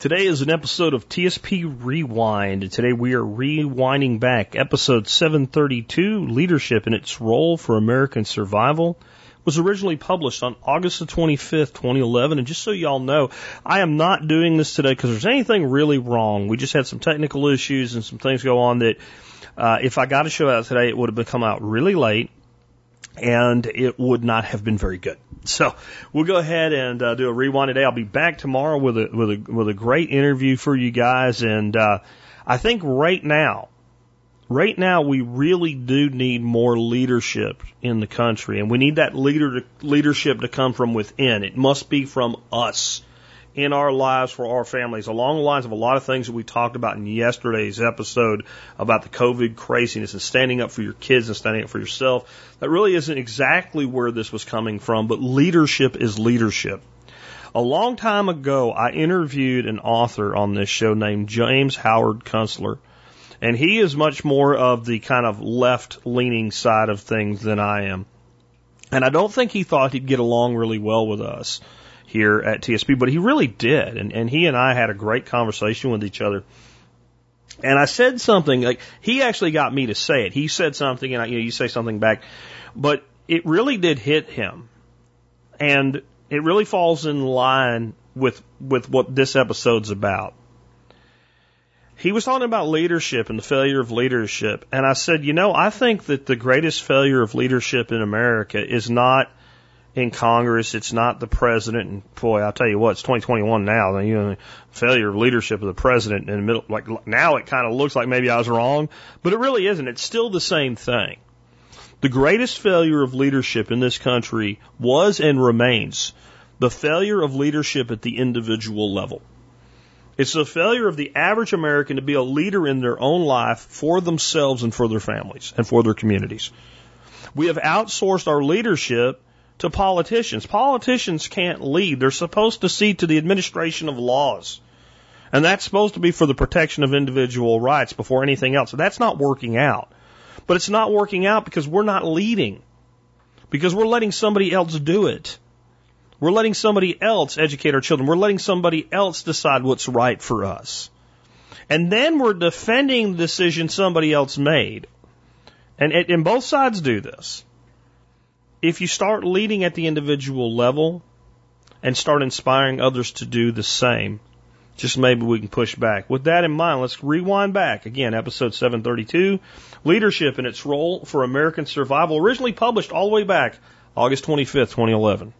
Today is an episode of TSP Rewind. Today we are rewinding back episode 732, Leadership and its Role for American Survival. Was originally published on August the 25th, 2011. And just so y'all know, I am not doing this today because there's anything really wrong. We just had some technical issues and some things go on that, uh, if I got a show out today, it would have come out really late and it would not have been very good. So we'll go ahead and uh, do a rewind today. I'll be back tomorrow with a with a with a great interview for you guys, and uh, I think right now, right now we really do need more leadership in the country, and we need that leader to, leadership to come from within. It must be from us in our lives for our families, along the lines of a lot of things that we talked about in yesterday's episode about the COVID craziness and standing up for your kids and standing up for yourself. That really isn't exactly where this was coming from, but leadership is leadership. A long time ago, I interviewed an author on this show named James Howard Kunstler. And he is much more of the kind of left leaning side of things than I am. And I don't think he thought he'd get along really well with us here at TSP, but he really did. And, and he and I had a great conversation with each other. And I said something like he actually got me to say it. He said something, and I, you know, you say something back, but it really did hit him, and it really falls in line with with what this episode's about. He was talking about leadership and the failure of leadership, and I said, you know, I think that the greatest failure of leadership in America is not in Congress. It's not the president. And boy, I'll tell you what, it's 2021 now. You know, failure of leadership of the president in the middle. Like now, it kind of looks like maybe I was wrong, but it really isn't. It's still the same thing. The greatest failure of leadership in this country was and remains the failure of leadership at the individual level. It's the failure of the average American to be a leader in their own life for themselves and for their families and for their communities. We have outsourced our leadership to politicians. Politicians can't lead. They're supposed to see to the administration of laws. And that's supposed to be for the protection of individual rights before anything else. That's not working out. But it's not working out because we're not leading. Because we're letting somebody else do it. We're letting somebody else educate our children. We're letting somebody else decide what's right for us. And then we're defending the decision somebody else made. And, and both sides do this if you start leading at the individual level and start inspiring others to do the same, just maybe we can push back. With that in mind, let's rewind back. Again, episode 732, Leadership and its Role for American Survival, originally published all the way back August 25th, 2011.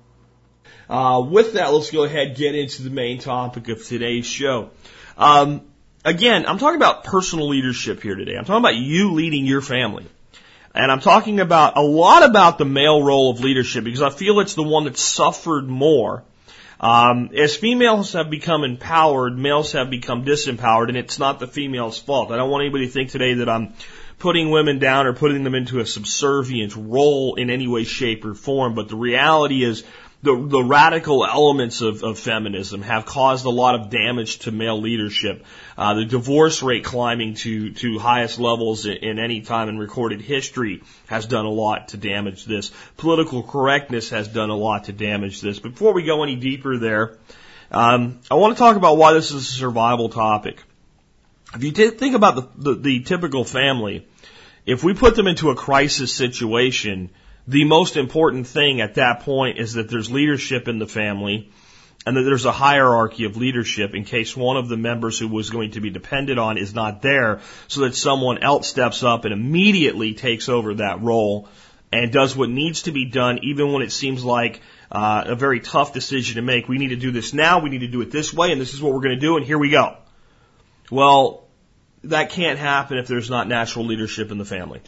Uh, with that, let's go ahead and get into the main topic of today's show. Um, again, I'm talking about personal leadership here today. I'm talking about you leading your family. And I'm talking about a lot about the male role of leadership because I feel it's the one that's suffered more. Um, as females have become empowered, males have become disempowered, and it's not the female's fault. I don't want anybody to think today that I'm putting women down or putting them into a subservient role in any way, shape, or form. But the reality is the, the radical elements of, of feminism have caused a lot of damage to male leadership. Uh, the divorce rate climbing to, to highest levels in, in any time in recorded history has done a lot to damage this. Political correctness has done a lot to damage this. Before we go any deeper there, um, I want to talk about why this is a survival topic. If you t- think about the, the, the typical family, if we put them into a crisis situation, the most important thing at that point is that there's leadership in the family and that there's a hierarchy of leadership in case one of the members who was going to be depended on is not there so that someone else steps up and immediately takes over that role and does what needs to be done even when it seems like uh, a very tough decision to make. We need to do this now. We need to do it this way and this is what we're going to do and here we go. Well, that can't happen if there's not natural leadership in the family.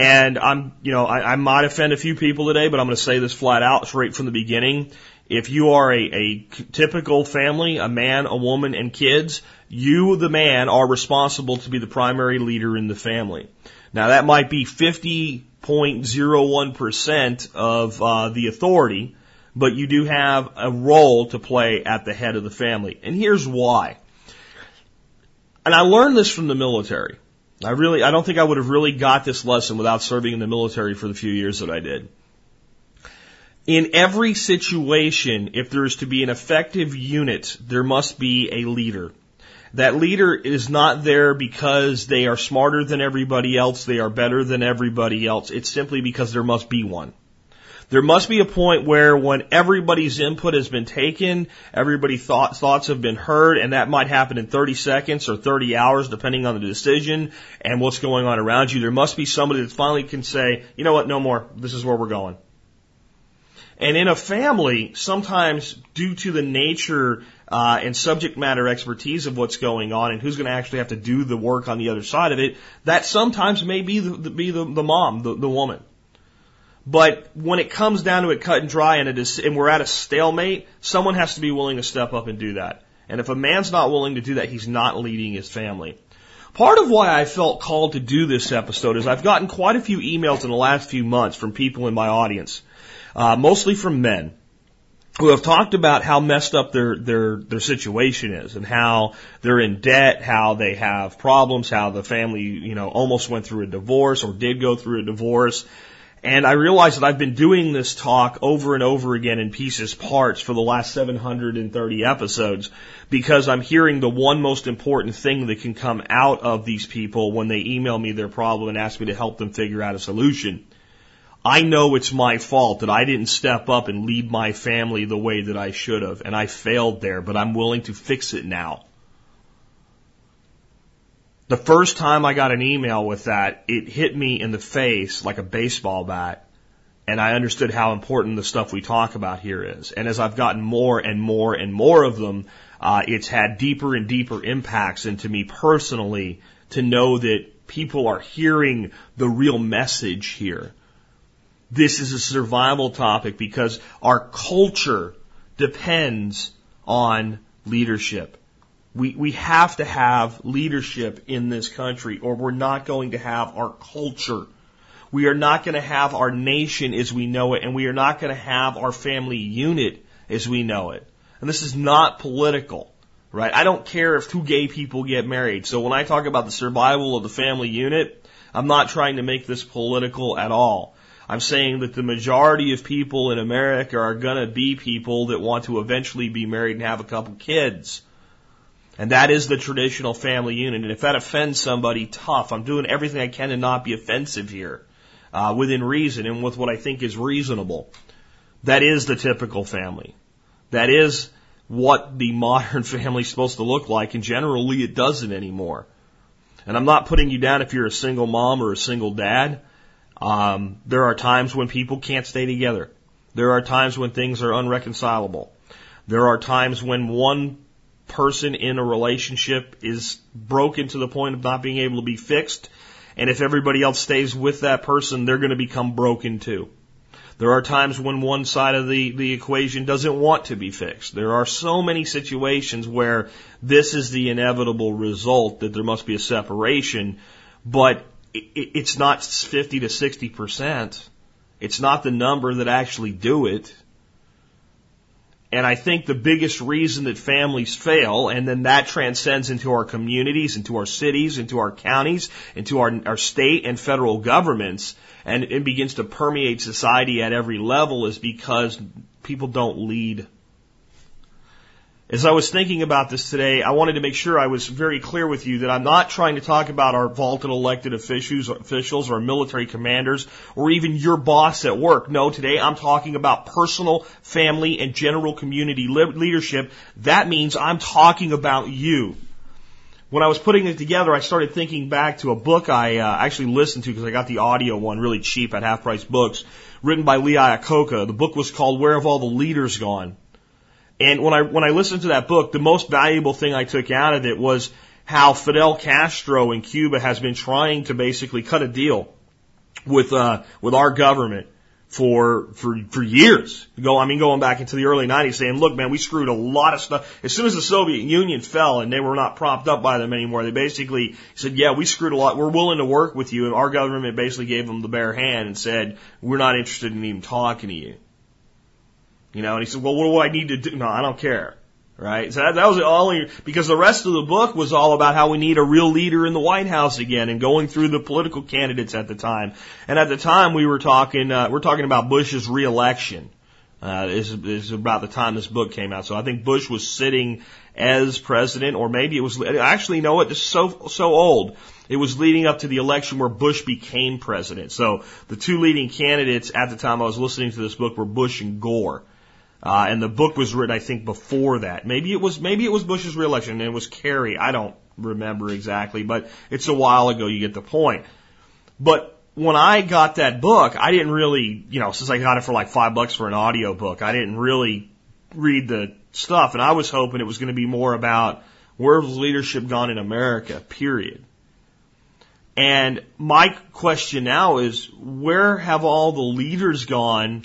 And I'm, you know, I, I might offend a few people today, but I'm going to say this flat out straight from the beginning. If you are a, a typical family, a man, a woman, and kids, you, the man, are responsible to be the primary leader in the family. Now that might be 50.01% of uh, the authority, but you do have a role to play at the head of the family. And here's why. And I learned this from the military. I really, I don't think I would have really got this lesson without serving in the military for the few years that I did. In every situation, if there is to be an effective unit, there must be a leader. That leader is not there because they are smarter than everybody else, they are better than everybody else. It's simply because there must be one. There must be a point where when everybody's input has been taken, everybody's thought, thoughts have been heard, and that might happen in 30 seconds or 30 hours, depending on the decision and what's going on around you. There must be somebody that finally can say, you know what, no more. This is where we're going. And in a family, sometimes due to the nature uh, and subject matter expertise of what's going on and who's going to actually have to do the work on the other side of it, that sometimes may be the, be the, the mom, the, the woman. But when it comes down to it cut and dry and, it is, and we're at a stalemate, someone has to be willing to step up and do that. And if a man's not willing to do that, he's not leading his family. Part of why I felt called to do this episode is I've gotten quite a few emails in the last few months from people in my audience, uh, mostly from men, who have talked about how messed up their, their, their situation is and how they're in debt, how they have problems, how the family, you know, almost went through a divorce or did go through a divorce, and I realize that I've been doing this talk over and over again in pieces, parts for the last 730 episodes because I'm hearing the one most important thing that can come out of these people when they email me their problem and ask me to help them figure out a solution. I know it's my fault that I didn't step up and lead my family the way that I should have, and I failed there, but I'm willing to fix it now. The first time I got an email with that, it hit me in the face like a baseball bat. And I understood how important the stuff we talk about here is. And as I've gotten more and more and more of them, uh, it's had deeper and deeper impacts into me personally to know that people are hearing the real message here. This is a survival topic because our culture depends on leadership. We, we have to have leadership in this country or we're not going to have our culture. We are not going to have our nation as we know it and we are not going to have our family unit as we know it. And this is not political, right? I don't care if two gay people get married. So when I talk about the survival of the family unit, I'm not trying to make this political at all. I'm saying that the majority of people in America are going to be people that want to eventually be married and have a couple kids. And that is the traditional family unit. And if that offends somebody, tough. I'm doing everything I can to not be offensive here, uh, within reason and with what I think is reasonable. That is the typical family. That is what the modern family is supposed to look like, and generally it doesn't anymore. And I'm not putting you down if you're a single mom or a single dad. Um, there are times when people can't stay together. There are times when things are unreconcilable. There are times when one person in a relationship is broken to the point of not being able to be fixed. And if everybody else stays with that person, they're going to become broken too. There are times when one side of the, the equation doesn't want to be fixed. There are so many situations where this is the inevitable result that there must be a separation, but it, it's not 50 to 60%. It's not the number that actually do it. And I think the biggest reason that families fail, and then that transcends into our communities, into our cities, into our counties, into our, our state and federal governments, and it begins to permeate society at every level is because people don't lead as I was thinking about this today, I wanted to make sure I was very clear with you that I'm not trying to talk about our vaulted elected officials, or military commanders or even your boss at work. No, today I'm talking about personal, family, and general community leadership. That means I'm talking about you. When I was putting it together, I started thinking back to a book I uh, actually listened to because I got the audio one really cheap at half price books, written by Lee Iacocca. The book was called Where Have All the Leaders Gone? And when I when I listened to that book, the most valuable thing I took out of it was how Fidel Castro in Cuba has been trying to basically cut a deal with uh, with our government for for for years. Go, I mean, going back into the early '90s, saying, "Look, man, we screwed a lot of stuff." As soon as the Soviet Union fell and they were not propped up by them anymore, they basically said, "Yeah, we screwed a lot. We're willing to work with you." And our government basically gave them the bare hand and said, "We're not interested in even talking to you." You know, and he said, "Well, what do I need to do?" No, I don't care right? So that, that was the only because the rest of the book was all about how we need a real leader in the White House again, and going through the political candidates at the time. And at the time, we were talking uh, we're talking about Bush's reelection. Uh, is is about the time this book came out. So I think Bush was sitting as president, or maybe it was actually no, it is so so old. It was leading up to the election where Bush became president. So the two leading candidates at the time I was listening to this book were Bush and Gore. Uh, and the book was written, I think, before that. Maybe it was, maybe it was Bush's reelection and it was Kerry. I don't remember exactly, but it's a while ago. You get the point. But when I got that book, I didn't really, you know, since I got it for like five bucks for an audio book, I didn't really read the stuff. And I was hoping it was going to be more about where has leadership gone in America, period. And my question now is, where have all the leaders gone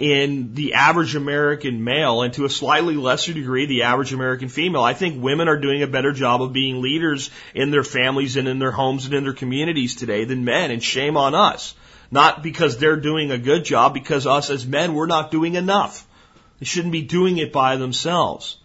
in the average American male and to a slightly lesser degree the average American female. I think women are doing a better job of being leaders in their families and in their homes and in their communities today than men and shame on us. Not because they're doing a good job, because us as men, we're not doing enough. They shouldn't be doing it by themselves.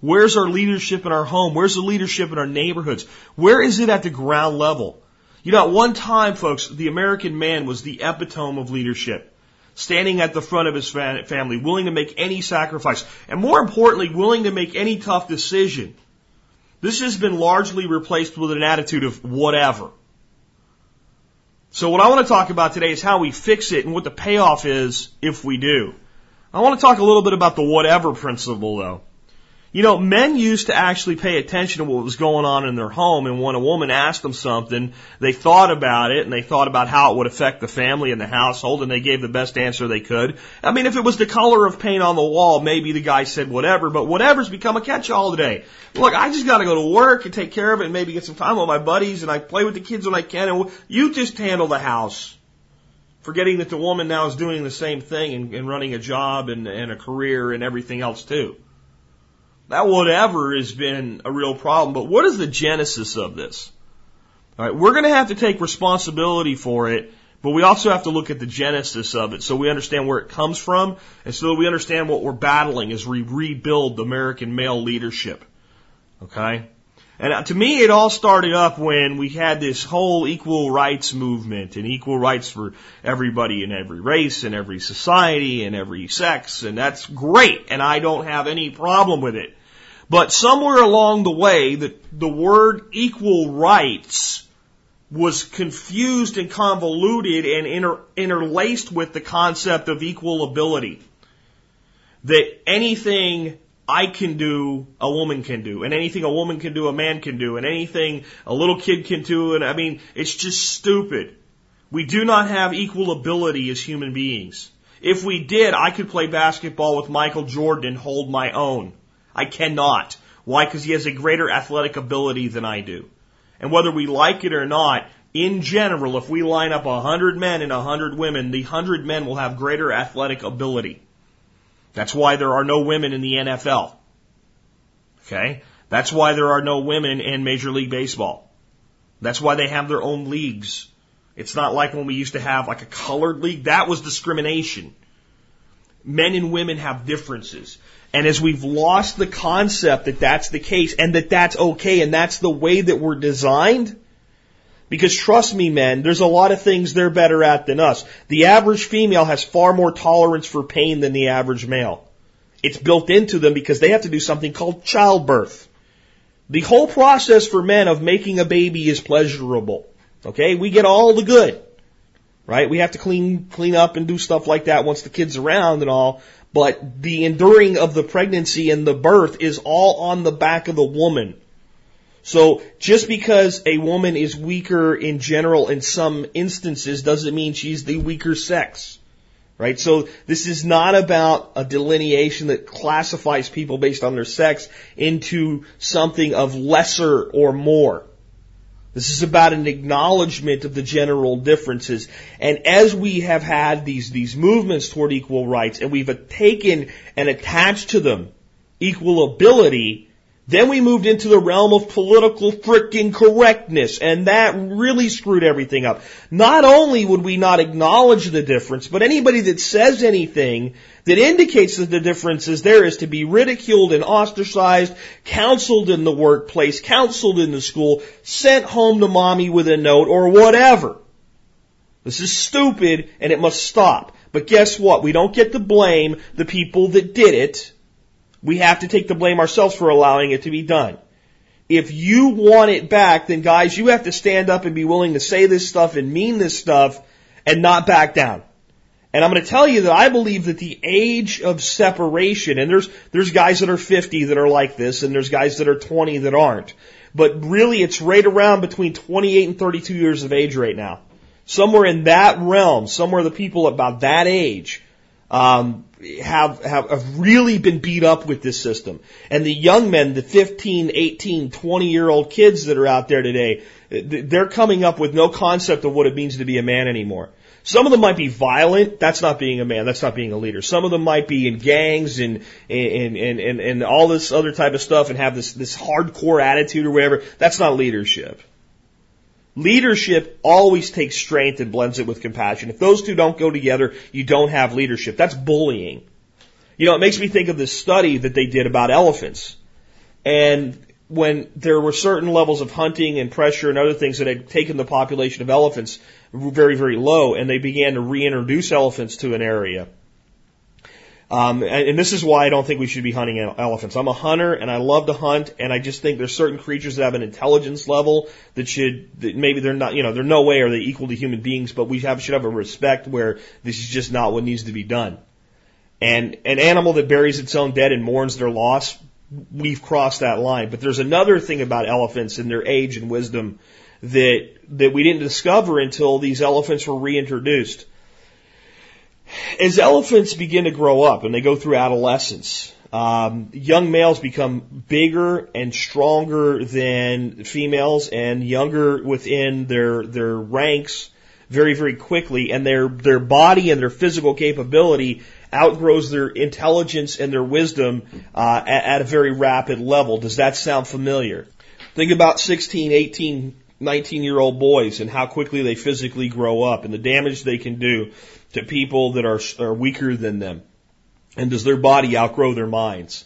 Where's our leadership in our home? Where's the leadership in our neighborhoods? Where is it at the ground level? You know, at one time, folks, the American man was the epitome of leadership standing at the front of his family, willing to make any sacrifice, and more importantly, willing to make any tough decision. This has been largely replaced with an attitude of whatever. So what I want to talk about today is how we fix it and what the payoff is if we do. I want to talk a little bit about the whatever principle though. You know, men used to actually pay attention to what was going on in their home, and when a woman asked them something, they thought about it, and they thought about how it would affect the family and the household, and they gave the best answer they could. I mean, if it was the color of paint on the wall, maybe the guy said whatever, but whatever's become a catch-all today. Look, I just gotta go to work and take care of it, and maybe get some time with my buddies, and I play with the kids when I can, and you just handle the house. Forgetting that the woman now is doing the same thing and, and running a job and, and a career and everything else too. That whatever has been a real problem. But what is the genesis of this? All right, we're going to have to take responsibility for it, but we also have to look at the genesis of it so we understand where it comes from and so we understand what we're battling as we rebuild American male leadership. Okay? And uh, to me, it all started up when we had this whole equal rights movement and equal rights for everybody in every race and every society and every sex. And that's great. And I don't have any problem with it. But somewhere along the way, the, the word equal rights was confused and convoluted and inter, interlaced with the concept of equal ability. That anything I can do, a woman can do, and anything a woman can do, a man can do, and anything a little kid can do, and I mean, it's just stupid. We do not have equal ability as human beings. If we did, I could play basketball with Michael Jordan and hold my own. I cannot. Why? Because he has a greater athletic ability than I do. And whether we like it or not, in general, if we line up a hundred men and a hundred women, the hundred men will have greater athletic ability. That's why there are no women in the NFL. Okay? That's why there are no women in Major League Baseball. That's why they have their own leagues. It's not like when we used to have like a colored league. That was discrimination. Men and women have differences. And as we've lost the concept that that's the case and that that's okay and that's the way that we're designed, because trust me, men, there's a lot of things they're better at than us. The average female has far more tolerance for pain than the average male. It's built into them because they have to do something called childbirth. The whole process for men of making a baby is pleasurable. Okay? We get all the good. Right? We have to clean, clean up and do stuff like that once the kid's around and all. But the enduring of the pregnancy and the birth is all on the back of the woman. So just because a woman is weaker in general in some instances doesn't mean she's the weaker sex. Right? So this is not about a delineation that classifies people based on their sex into something of lesser or more. This is about an acknowledgement of the general differences. And as we have had these, these movements toward equal rights and we've taken and attached to them equal ability, then we moved into the realm of political freaking correctness, and that really screwed everything up. Not only would we not acknowledge the difference, but anybody that says anything that indicates that the difference is there is to be ridiculed and ostracized, counseled in the workplace, counseled in the school, sent home to mommy with a note, or whatever. This is stupid, and it must stop. But guess what? We don't get to blame the people that did it we have to take the blame ourselves for allowing it to be done. If you want it back, then guys, you have to stand up and be willing to say this stuff and mean this stuff and not back down. And I'm going to tell you that I believe that the age of separation, and there's, there's guys that are 50 that are like this, and there's guys that are 20 that aren't. But really, it's right around between 28 and 32 years of age right now. Somewhere in that realm, somewhere the people about that age, um, have, have, have really been beat up with this system. And the young men, the 15, 18, 20 year old kids that are out there today, they're coming up with no concept of what it means to be a man anymore. Some of them might be violent. That's not being a man. That's not being a leader. Some of them might be in gangs and, and, and, and, and all this other type of stuff and have this, this hardcore attitude or whatever. That's not leadership. Leadership always takes strength and blends it with compassion. If those two don't go together, you don't have leadership. That's bullying. You know, it makes me think of this study that they did about elephants. And when there were certain levels of hunting and pressure and other things that had taken the population of elephants very, very low, and they began to reintroduce elephants to an area. Um, and, and, this is why I don't think we should be hunting elephants. I'm a hunter and I love to hunt, and I just think there's certain creatures that have an intelligence level that should that maybe they're not, you know, they're no way are they equal to human beings, but we have should have a respect where this is just not what needs to be done. And an animal that buries its own dead and mourns their loss, we've crossed that line. But there's another thing about elephants and their age and wisdom that that we didn't discover until these elephants were reintroduced as elephants begin to grow up and they go through adolescence, um, young males become bigger and stronger than females and younger within their their ranks very very quickly, and their their body and their physical capability outgrows their intelligence and their wisdom uh, at, at a very rapid level. Does that sound familiar? Think about 16, 18, 19 year old boys and how quickly they physically grow up and the damage they can do to people that are, are weaker than them? And does their body outgrow their minds?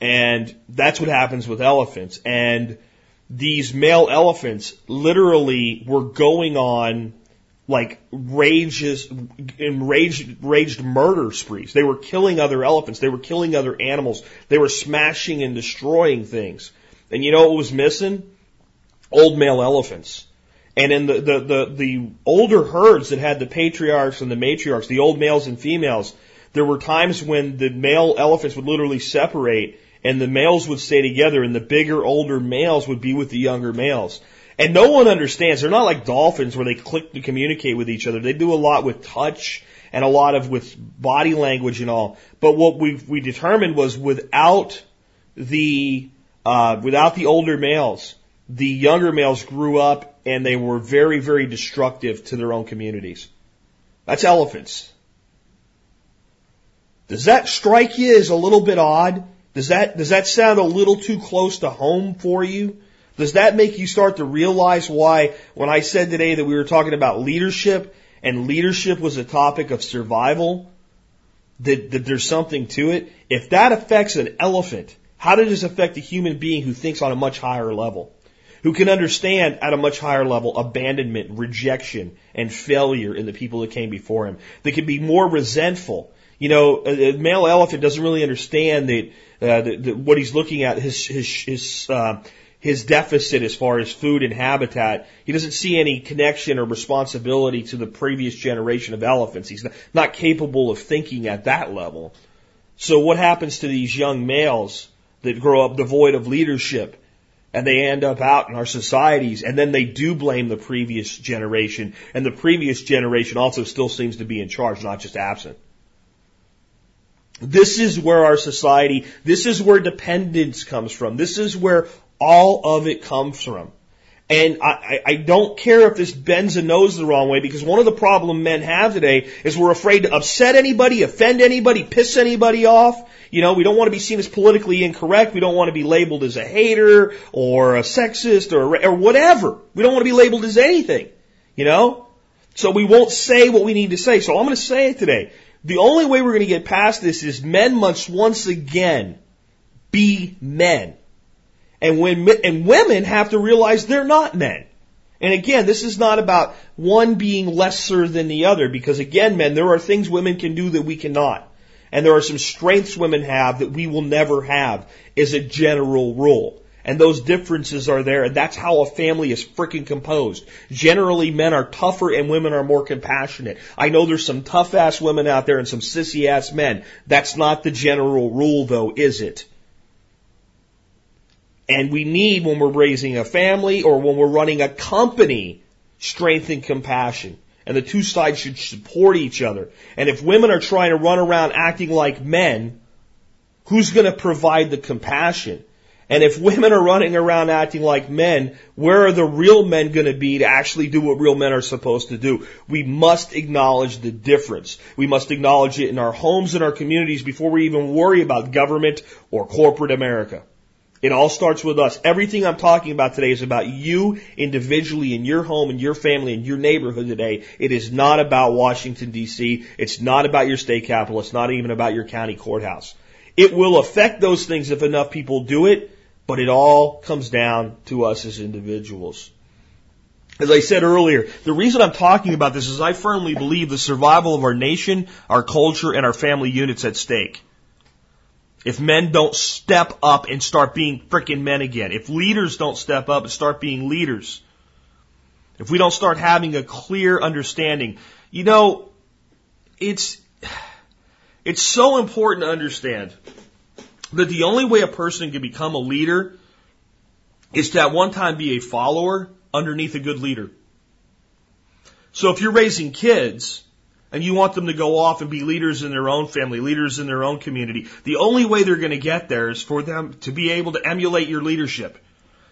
And that's what happens with elephants. And these male elephants literally were going on like rages, enraged, raged murder sprees. They were killing other elephants. They were killing other animals. They were smashing and destroying things. And you know what was missing? Old male elephants. And in the, the, the, the older herds that had the patriarchs and the matriarchs, the old males and females, there were times when the male elephants would literally separate and the males would stay together and the bigger, older males would be with the younger males. And no one understands. They're not like dolphins where they click to communicate with each other. They do a lot with touch and a lot of with body language and all. But what we we determined was without the uh, without the older males, the younger males grew up and they were very, very destructive to their own communities. That's elephants. Does that strike you as a little bit odd? Does that, does that sound a little too close to home for you? Does that make you start to realize why when I said today that we were talking about leadership and leadership was a topic of survival, that, that there's something to it? If that affects an elephant, how does this affect a human being who thinks on a much higher level? Who can understand at a much higher level abandonment, rejection, and failure in the people that came before him. They can be more resentful. You know, a, a male elephant doesn't really understand that, uh, what he's looking at, his, his, his, uh, his deficit as far as food and habitat. He doesn't see any connection or responsibility to the previous generation of elephants. He's not capable of thinking at that level. So what happens to these young males that grow up devoid of leadership? And they end up out in our societies and then they do blame the previous generation and the previous generation also still seems to be in charge, not just absent. This is where our society, this is where dependence comes from. This is where all of it comes from. And I, I don't care if this bends a nose the wrong way because one of the problem men have today is we're afraid to upset anybody, offend anybody, piss anybody off. You know, we don't want to be seen as politically incorrect. We don't want to be labeled as a hater or a sexist or, or whatever. We don't want to be labeled as anything. You know? So we won't say what we need to say. So I'm going to say it today. The only way we're going to get past this is men must once again be men. And when, and women have to realize they're not men. And again, this is not about one being lesser than the other, because again, men, there are things women can do that we cannot. And there are some strengths women have that we will never have, as a general rule. And those differences are there, and that's how a family is freaking composed. Generally, men are tougher and women are more compassionate. I know there's some tough ass women out there and some sissy ass men. That's not the general rule though, is it? And we need, when we're raising a family or when we're running a company, strength and compassion. And the two sides should support each other. And if women are trying to run around acting like men, who's going to provide the compassion? And if women are running around acting like men, where are the real men going to be to actually do what real men are supposed to do? We must acknowledge the difference. We must acknowledge it in our homes and our communities before we even worry about government or corporate America. It all starts with us. Everything I'm talking about today is about you individually in your home and your family and your neighborhood today. It is not about Washington DC. It's not about your state capital. It's not even about your county courthouse. It will affect those things if enough people do it, but it all comes down to us as individuals. As I said earlier, the reason I'm talking about this is I firmly believe the survival of our nation, our culture, and our family units at stake. If men don't step up and start being frickin' men again, if leaders don't step up and start being leaders, if we don't start having a clear understanding, you know, it's, it's so important to understand that the only way a person can become a leader is to at one time be a follower underneath a good leader. So if you're raising kids, and you want them to go off and be leaders in their own family, leaders in their own community, the only way they're going to get there is for them to be able to emulate your leadership.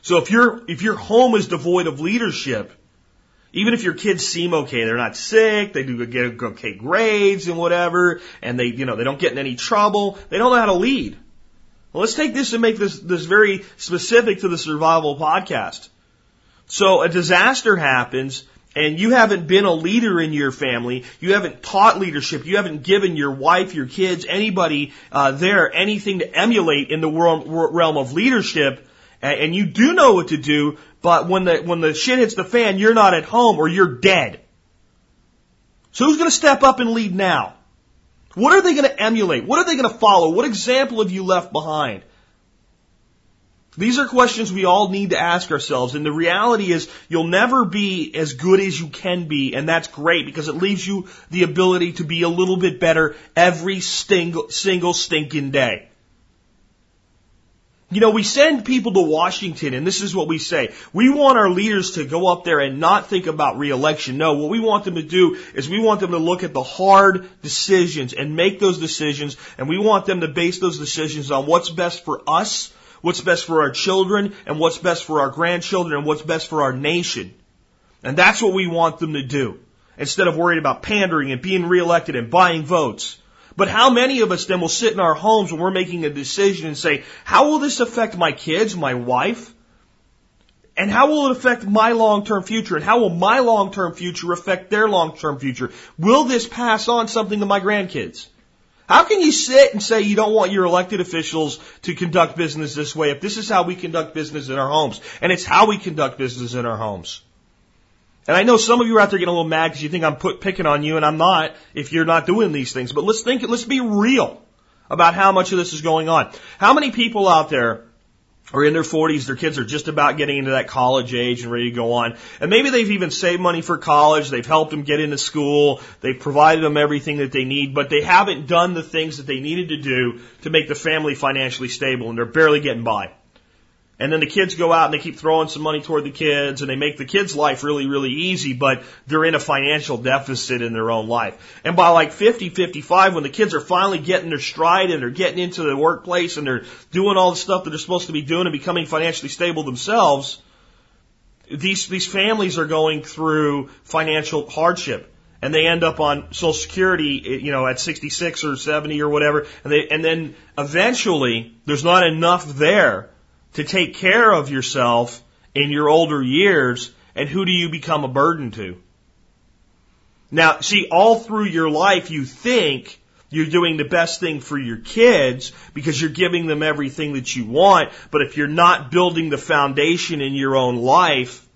So if your if your home is devoid of leadership, even if your kids seem okay, they're not sick, they do get okay grades and whatever, and they you know they don't get in any trouble, they don't know how to lead. Well, let's take this and make this this very specific to the survival podcast. So a disaster happens and you haven't been a leader in your family, you haven't taught leadership, you haven't given your wife, your kids, anybody uh, there anything to emulate in the world, realm of leadership, and you do know what to do, but when the when the shit hits the fan, you're not at home or you're dead. So who's going to step up and lead now? What are they going to emulate? What are they going to follow? What example have you left behind? These are questions we all need to ask ourselves. And the reality is you'll never be as good as you can be. And that's great because it leaves you the ability to be a little bit better every single, single stinking day. You know, we send people to Washington and this is what we say. We want our leaders to go up there and not think about reelection. No, what we want them to do is we want them to look at the hard decisions and make those decisions and we want them to base those decisions on what's best for us what's best for our children and what's best for our grandchildren and what's best for our nation. And that's what we want them to do instead of worrying about pandering and being reelected and buying votes. But how many of us then will sit in our homes when we're making a decision and say, how will this affect my kids, my wife? And how will it affect my long-term future? And how will my long-term future affect their long-term future? Will this pass on something to my grandkids? How can you sit and say you don't want your elected officials to conduct business this way if this is how we conduct business in our homes? And it's how we conduct business in our homes. And I know some of you are out there getting a little mad because you think I'm put, picking on you, and I'm not if you're not doing these things. But let's think, let's be real about how much of this is going on. How many people out there or in their 40s, their kids are just about getting into that college age and ready to go on. And maybe they've even saved money for college. They've helped them get into school. They've provided them everything that they need, but they haven't done the things that they needed to do to make the family financially stable and they're barely getting by. And then the kids go out and they keep throwing some money toward the kids and they make the kids' life really, really easy, but they're in a financial deficit in their own life. And by like 50, 55, when the kids are finally getting their stride and they're getting into the workplace and they're doing all the stuff that they're supposed to be doing and becoming financially stable themselves, these, these families are going through financial hardship and they end up on Social Security, you know, at 66 or 70 or whatever, and they, and then eventually there's not enough there to take care of yourself in your older years, and who do you become a burden to? Now, see, all through your life you think you're doing the best thing for your kids because you're giving them everything that you want, but if you're not building the foundation in your own life,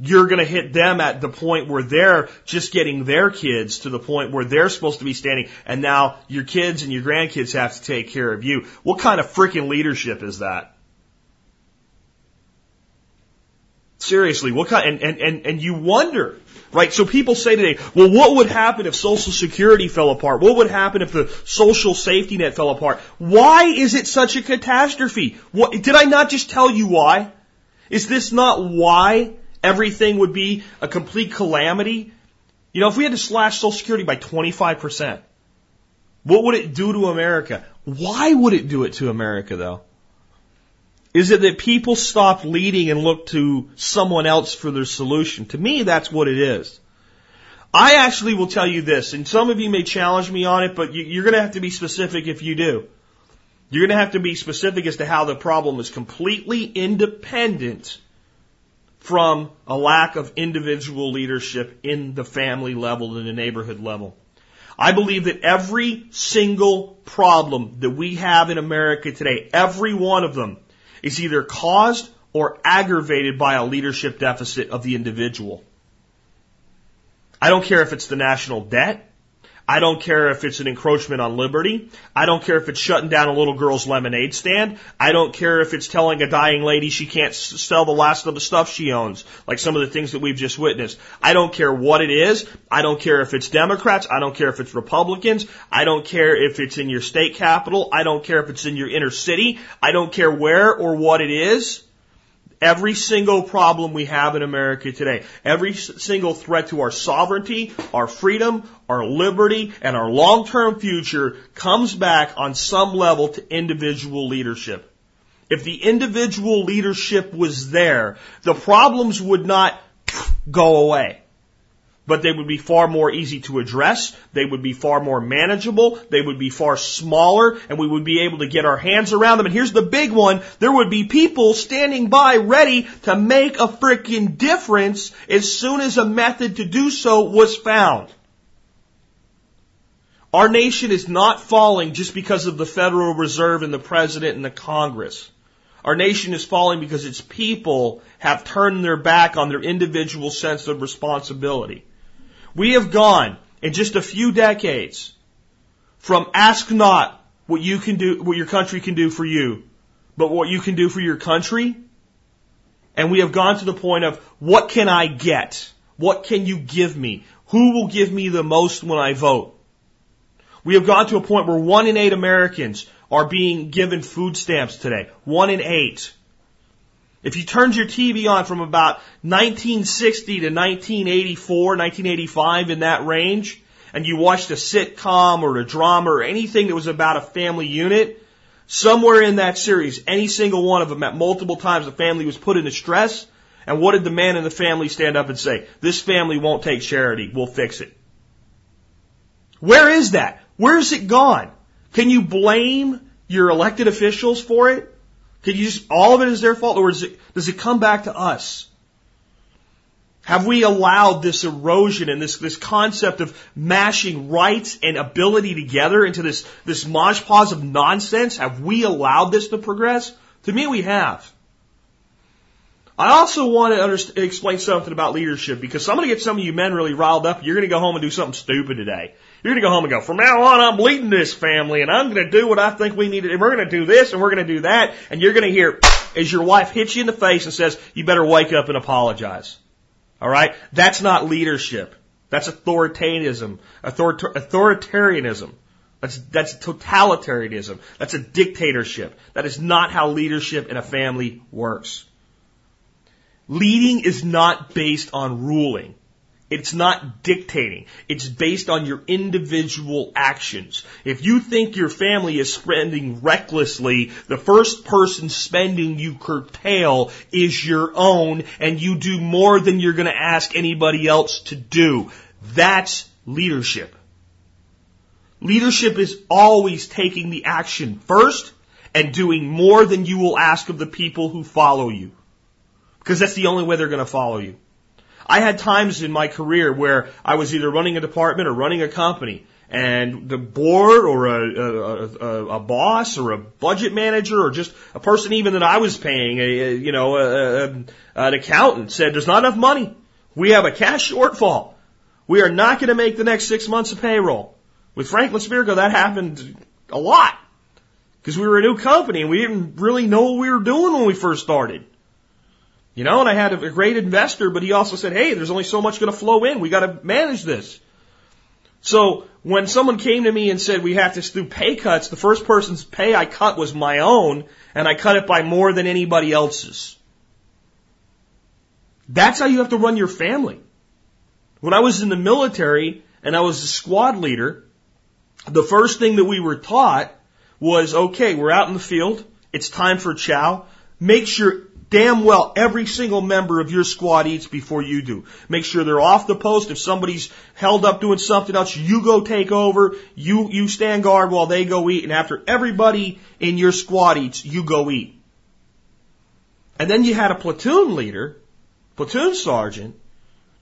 you're going to hit them at the point where they're just getting their kids to the point where they're supposed to be standing, and now your kids and your grandkids have to take care of you. What kind of freaking leadership is that? Seriously, what kind, and, and, and, and you wonder, right? So people say today, well, what would happen if Social Security fell apart? What would happen if the social safety net fell apart? Why is it such a catastrophe? What, did I not just tell you why? Is this not why everything would be a complete calamity. You know, if we had to slash Social Security by 25%, what would it do to America? Why would it do it to America though? Is it that people stop leading and look to someone else for their solution? To me, that's what it is. I actually will tell you this, and some of you may challenge me on it, but you're going to have to be specific if you do. You're going to have to be specific as to how the problem is completely independent from a lack of individual leadership in the family level and the neighborhood level. I believe that every single problem that we have in America today, every one of them, is either caused or aggravated by a leadership deficit of the individual. I don't care if it's the national debt. I don't care if it's an encroachment on liberty. I don't care if it's shutting down a little girl's lemonade stand. I don't care if it's telling a dying lady she can't sell the last of the stuff she owns, like some of the things that we've just witnessed. I don't care what it is. I don't care if it's Democrats. I don't care if it's Republicans. I don't care if it's in your state capital. I don't care if it's in your inner city. I don't care where or what it is. Every single problem we have in America today, every single threat to our sovereignty, our freedom, our liberty, and our long-term future comes back on some level to individual leadership. If the individual leadership was there, the problems would not go away but they would be far more easy to address. They would be far more manageable. They would be far smaller and we would be able to get our hands around them. And here's the big one. There would be people standing by ready to make a freaking difference as soon as a method to do so was found. Our nation is not falling just because of the Federal Reserve and the President and the Congress. Our nation is falling because its people have turned their back on their individual sense of responsibility. We have gone in just a few decades from ask not what you can do, what your country can do for you, but what you can do for your country. And we have gone to the point of what can I get? What can you give me? Who will give me the most when I vote? We have gone to a point where one in eight Americans are being given food stamps today. One in eight. If you turned your TV on from about 1960 to 1984, 1985 in that range, and you watched a sitcom or a drama or anything that was about a family unit, somewhere in that series, any single one of them at multiple times the family was put into stress, and what did the man in the family stand up and say? This family won't take charity. We'll fix it. Where is that? Where's it gone? Can you blame your elected officials for it? Can you just, all of it is their fault, or does it, does it come back to us? Have we allowed this erosion and this, this concept of mashing rights and ability together into this, this mosh of nonsense? Have we allowed this to progress? To me, we have. I also want to explain something about leadership because I'm going to get some of you men really riled up. You're going to go home and do something stupid today. You're going to go home and go, from now on, I'm leading this family and I'm going to do what I think we need to do. We're going to do this and we're going to do that. And you're going to hear as your wife hits you in the face and says, you better wake up and apologize. All right. That's not leadership. That's authoritarianism. Author- authoritarianism. That's, that's totalitarianism. That's a dictatorship. That is not how leadership in a family works. Leading is not based on ruling. It's not dictating. It's based on your individual actions. If you think your family is spending recklessly, the first person spending you curtail is your own and you do more than you're going to ask anybody else to do. That's leadership. Leadership is always taking the action first and doing more than you will ask of the people who follow you. Because that's the only way they're going to follow you. I had times in my career where I was either running a department or running a company and the board or a, a, a, a boss or a budget manager or just a person even that I was paying, a, you know, a, a, an accountant said, there's not enough money. We have a cash shortfall. We are not going to make the next six months of payroll. With Franklin Spirko, that happened a lot because we were a new company and we didn't really know what we were doing when we first started. You know, and I had a great investor, but he also said, hey, there's only so much going to flow in. We got to manage this. So when someone came to me and said we have to do pay cuts, the first person's pay I cut was my own, and I cut it by more than anybody else's. That's how you have to run your family. When I was in the military and I was a squad leader, the first thing that we were taught was, okay, we're out in the field. It's time for chow. Make sure damn well every single member of your squad eats before you do. Make sure they're off the post. If somebody's held up doing something else, you go take over. You, you stand guard while they go eat. And after everybody in your squad eats, you go eat. And then you had a platoon leader, platoon sergeant,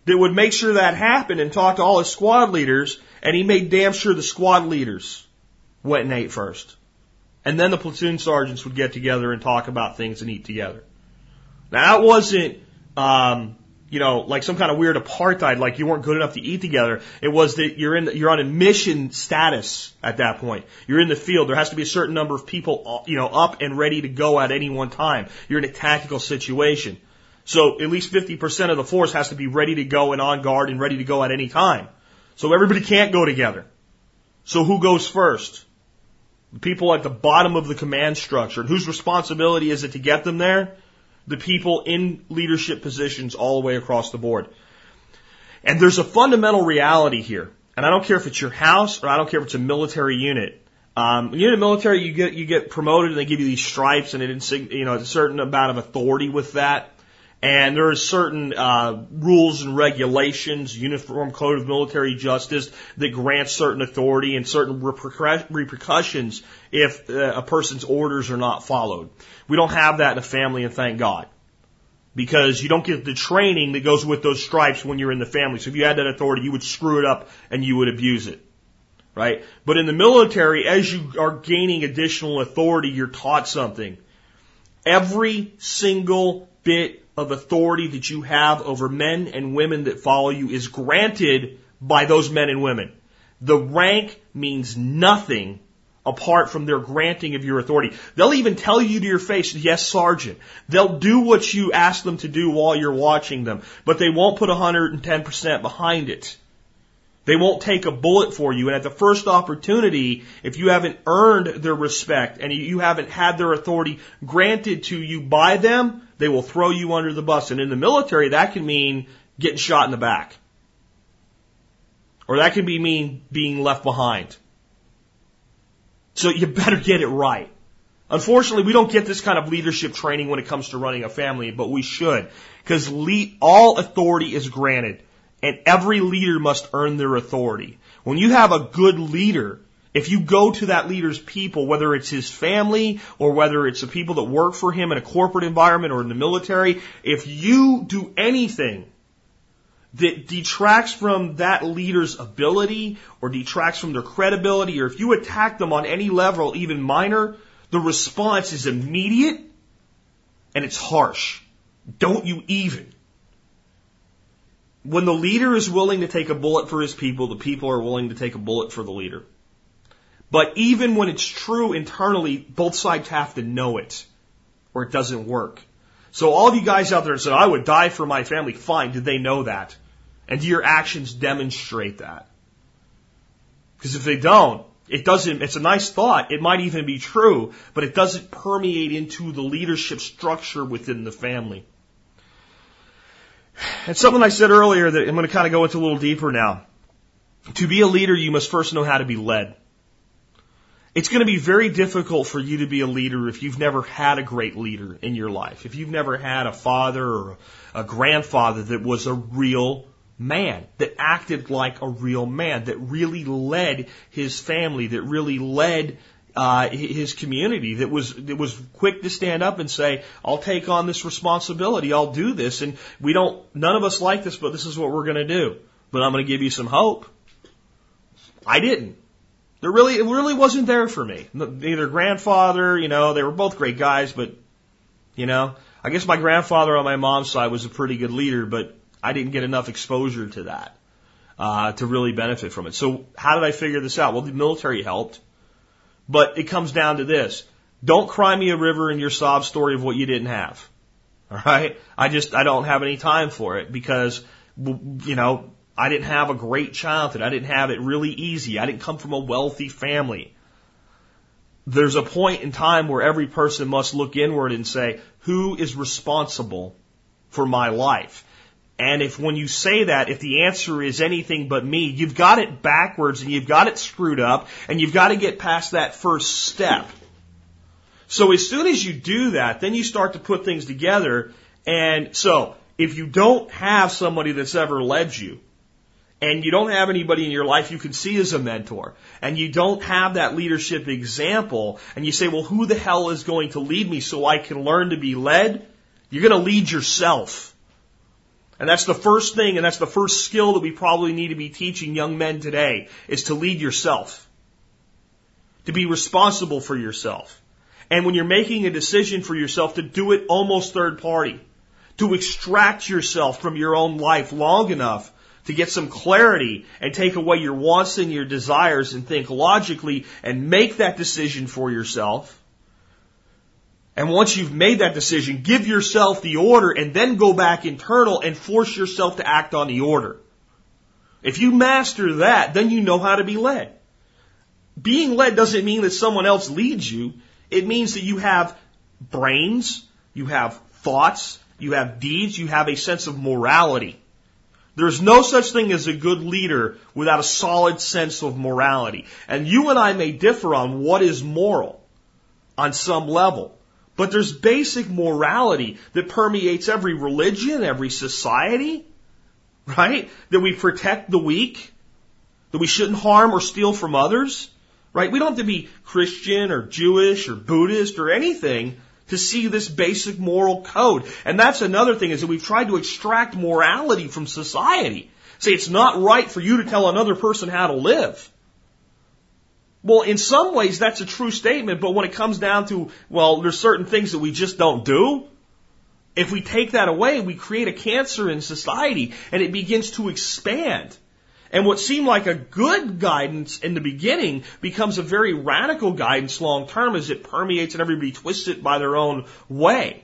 that would make sure that happened and talk to all his squad leaders. And he made damn sure the squad leaders went and ate first. And then the platoon sergeants would get together and talk about things and eat together. Now that wasn't, um, you know, like some kind of weird apartheid, like you weren't good enough to eat together. It was that you're in, you're on a mission status at that point. You're in the field. There has to be a certain number of people, you know, up and ready to go at any one time. You're in a tactical situation. So at least 50% of the force has to be ready to go and on guard and ready to go at any time. So everybody can't go together. So who goes first? The people at the bottom of the command structure. And whose responsibility is it to get them there? The people in leadership positions all the way across the board. And there's a fundamental reality here. And I don't care if it's your house or I don't care if it's a military unit. Um, when you're in the military, you get you get promoted and they give you these stripes and it you know a certain amount of authority with that. And there are certain uh, rules and regulations, Uniform Code of Military Justice, that grant certain authority and certain repercussions if uh, a person's orders are not followed. We don't have that in a family, and thank God. Because you don't get the training that goes with those stripes when you're in the family. So if you had that authority, you would screw it up and you would abuse it. Right? But in the military, as you are gaining additional authority, you're taught something. Every single bit of authority that you have over men and women that follow you is granted by those men and women. The rank means nothing apart from their granting of your authority. They'll even tell you to your face, yes, sergeant. They'll do what you ask them to do while you're watching them, but they won't put 110% behind it. They won't take a bullet for you. And at the first opportunity, if you haven't earned their respect and you haven't had their authority granted to you by them, they will throw you under the bus. And in the military, that can mean getting shot in the back. Or that can be mean being left behind. So you better get it right. Unfortunately, we don't get this kind of leadership training when it comes to running a family, but we should. Because all authority is granted, and every leader must earn their authority. When you have a good leader, if you go to that leader's people, whether it's his family or whether it's the people that work for him in a corporate environment or in the military, if you do anything that detracts from that leader's ability or detracts from their credibility, or if you attack them on any level, even minor, the response is immediate and it's harsh. Don't you even. When the leader is willing to take a bullet for his people, the people are willing to take a bullet for the leader. But even when it's true internally, both sides have to know it or it doesn't work. So all of you guys out there that said, I would die for my family, fine. Did they know that? And do your actions demonstrate that? Because if they don't, it doesn't, it's a nice thought. It might even be true, but it doesn't permeate into the leadership structure within the family. And something I said earlier that I'm going to kind of go into a little deeper now. To be a leader, you must first know how to be led. It's going to be very difficult for you to be a leader if you've never had a great leader in your life. If you've never had a father or a grandfather that was a real man, that acted like a real man, that really led his family, that really led uh, his community, that was that was quick to stand up and say, "I'll take on this responsibility. I'll do this." And we don't. None of us like this, but this is what we're going to do. But I'm going to give you some hope. I didn't. There really, it really wasn't there for me. Neither grandfather, you know, they were both great guys, but, you know, I guess my grandfather on my mom's side was a pretty good leader, but I didn't get enough exposure to that, uh, to really benefit from it. So how did I figure this out? Well, the military helped, but it comes down to this. Don't cry me a river in your sob story of what you didn't have. All right. I just, I don't have any time for it because, you know, I didn't have a great childhood. I didn't have it really easy. I didn't come from a wealthy family. There's a point in time where every person must look inward and say, who is responsible for my life? And if when you say that, if the answer is anything but me, you've got it backwards and you've got it screwed up and you've got to get past that first step. So as soon as you do that, then you start to put things together. And so if you don't have somebody that's ever led you, and you don't have anybody in your life you can see as a mentor, and you don't have that leadership example, and you say, well, who the hell is going to lead me so I can learn to be led? You're going to lead yourself. And that's the first thing, and that's the first skill that we probably need to be teaching young men today, is to lead yourself. To be responsible for yourself. And when you're making a decision for yourself, to do it almost third party. To extract yourself from your own life long enough to get some clarity and take away your wants and your desires and think logically and make that decision for yourself. And once you've made that decision, give yourself the order and then go back internal and force yourself to act on the order. If you master that, then you know how to be led. Being led doesn't mean that someone else leads you. It means that you have brains, you have thoughts, you have deeds, you have a sense of morality. There's no such thing as a good leader without a solid sense of morality. And you and I may differ on what is moral on some level. But there's basic morality that permeates every religion, every society, right? That we protect the weak, that we shouldn't harm or steal from others, right? We don't have to be Christian or Jewish or Buddhist or anything to see this basic moral code. And that's another thing is that we've tried to extract morality from society. Say it's not right for you to tell another person how to live. Well, in some ways that's a true statement, but when it comes down to, well, there's certain things that we just don't do. If we take that away, we create a cancer in society and it begins to expand. And what seemed like a good guidance in the beginning becomes a very radical guidance long term as it permeates and everybody twists it by their own way.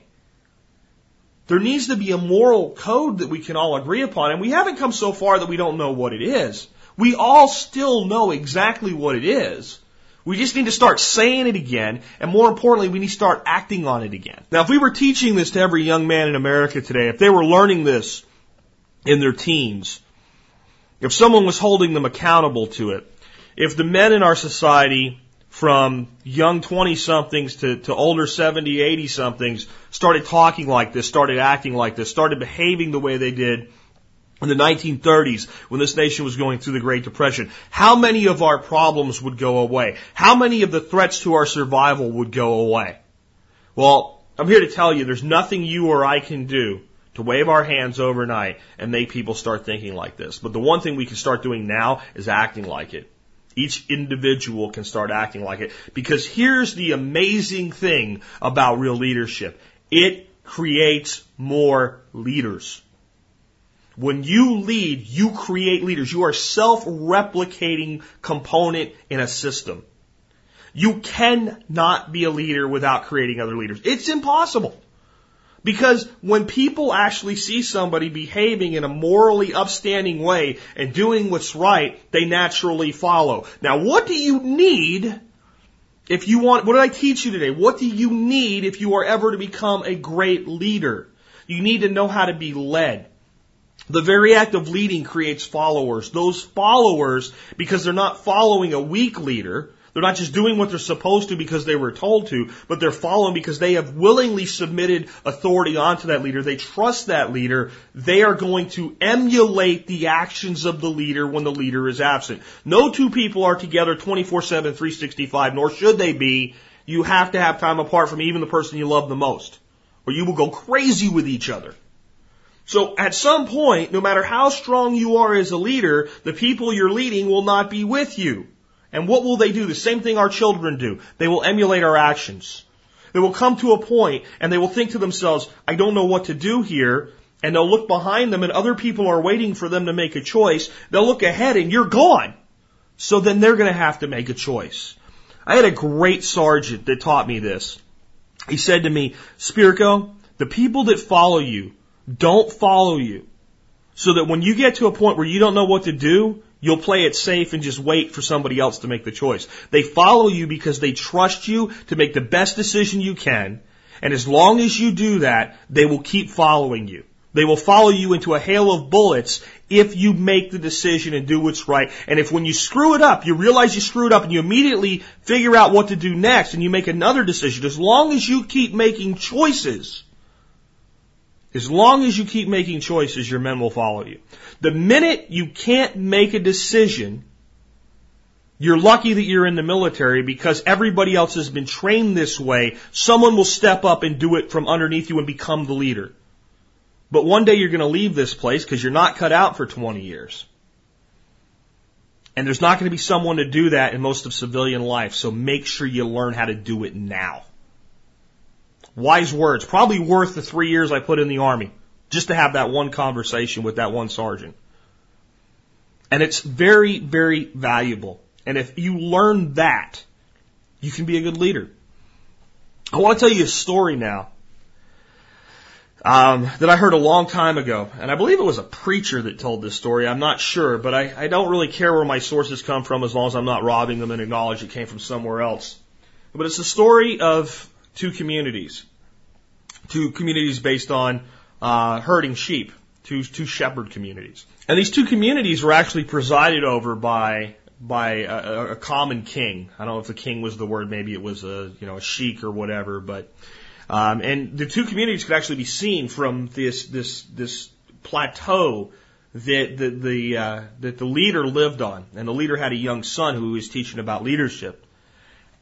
There needs to be a moral code that we can all agree upon, and we haven't come so far that we don't know what it is. We all still know exactly what it is. We just need to start saying it again, and more importantly, we need to start acting on it again. Now, if we were teaching this to every young man in America today, if they were learning this in their teens, if someone was holding them accountable to it, if the men in our society from young 20 somethings to, to older 70, 80 somethings started talking like this, started acting like this, started behaving the way they did in the 1930s when this nation was going through the Great Depression, how many of our problems would go away? How many of the threats to our survival would go away? Well, I'm here to tell you there's nothing you or I can do to wave our hands overnight and make people start thinking like this. But the one thing we can start doing now is acting like it. Each individual can start acting like it. Because here's the amazing thing about real leadership. It creates more leaders. When you lead, you create leaders. You are self-replicating component in a system. You cannot be a leader without creating other leaders. It's impossible. Because when people actually see somebody behaving in a morally upstanding way and doing what's right, they naturally follow. Now, what do you need if you want, what did I teach you today? What do you need if you are ever to become a great leader? You need to know how to be led. The very act of leading creates followers. Those followers, because they're not following a weak leader, they're not just doing what they're supposed to because they were told to, but they're following because they have willingly submitted authority onto that leader. They trust that leader. They are going to emulate the actions of the leader when the leader is absent. No two people are together 24-7, 365, nor should they be. You have to have time apart from even the person you love the most, or you will go crazy with each other. So at some point, no matter how strong you are as a leader, the people you're leading will not be with you. And what will they do? The same thing our children do. They will emulate our actions. They will come to a point and they will think to themselves, I don't know what to do here. And they'll look behind them and other people are waiting for them to make a choice. They'll look ahead and you're gone. So then they're going to have to make a choice. I had a great sergeant that taught me this. He said to me, Spirko, the people that follow you don't follow you. So that when you get to a point where you don't know what to do, You'll play it safe and just wait for somebody else to make the choice. They follow you because they trust you to make the best decision you can. And as long as you do that, they will keep following you. They will follow you into a hail of bullets if you make the decision and do what's right. And if when you screw it up, you realize you screwed up and you immediately figure out what to do next and you make another decision, as long as you keep making choices, as long as you keep making choices, your men will follow you. The minute you can't make a decision, you're lucky that you're in the military because everybody else has been trained this way. Someone will step up and do it from underneath you and become the leader. But one day you're going to leave this place because you're not cut out for 20 years. And there's not going to be someone to do that in most of civilian life, so make sure you learn how to do it now. Wise words. Probably worth the three years I put in the Army just to have that one conversation with that one sergeant. And it's very, very valuable. And if you learn that, you can be a good leader. I want to tell you a story now um, that I heard a long time ago, and I believe it was a preacher that told this story. I'm not sure, but I, I don't really care where my sources come from as long as I'm not robbing them and acknowledge it came from somewhere else. But it's the story of two communities. Two communities based on uh, herding sheep, two, two shepherd communities. And these two communities were actually presided over by by a, a common king. I don't know if the king was the word, maybe it was a you know a sheik or whatever, but um, and the two communities could actually be seen from this this this plateau that the the uh, that the leader lived on, and the leader had a young son who was teaching about leadership.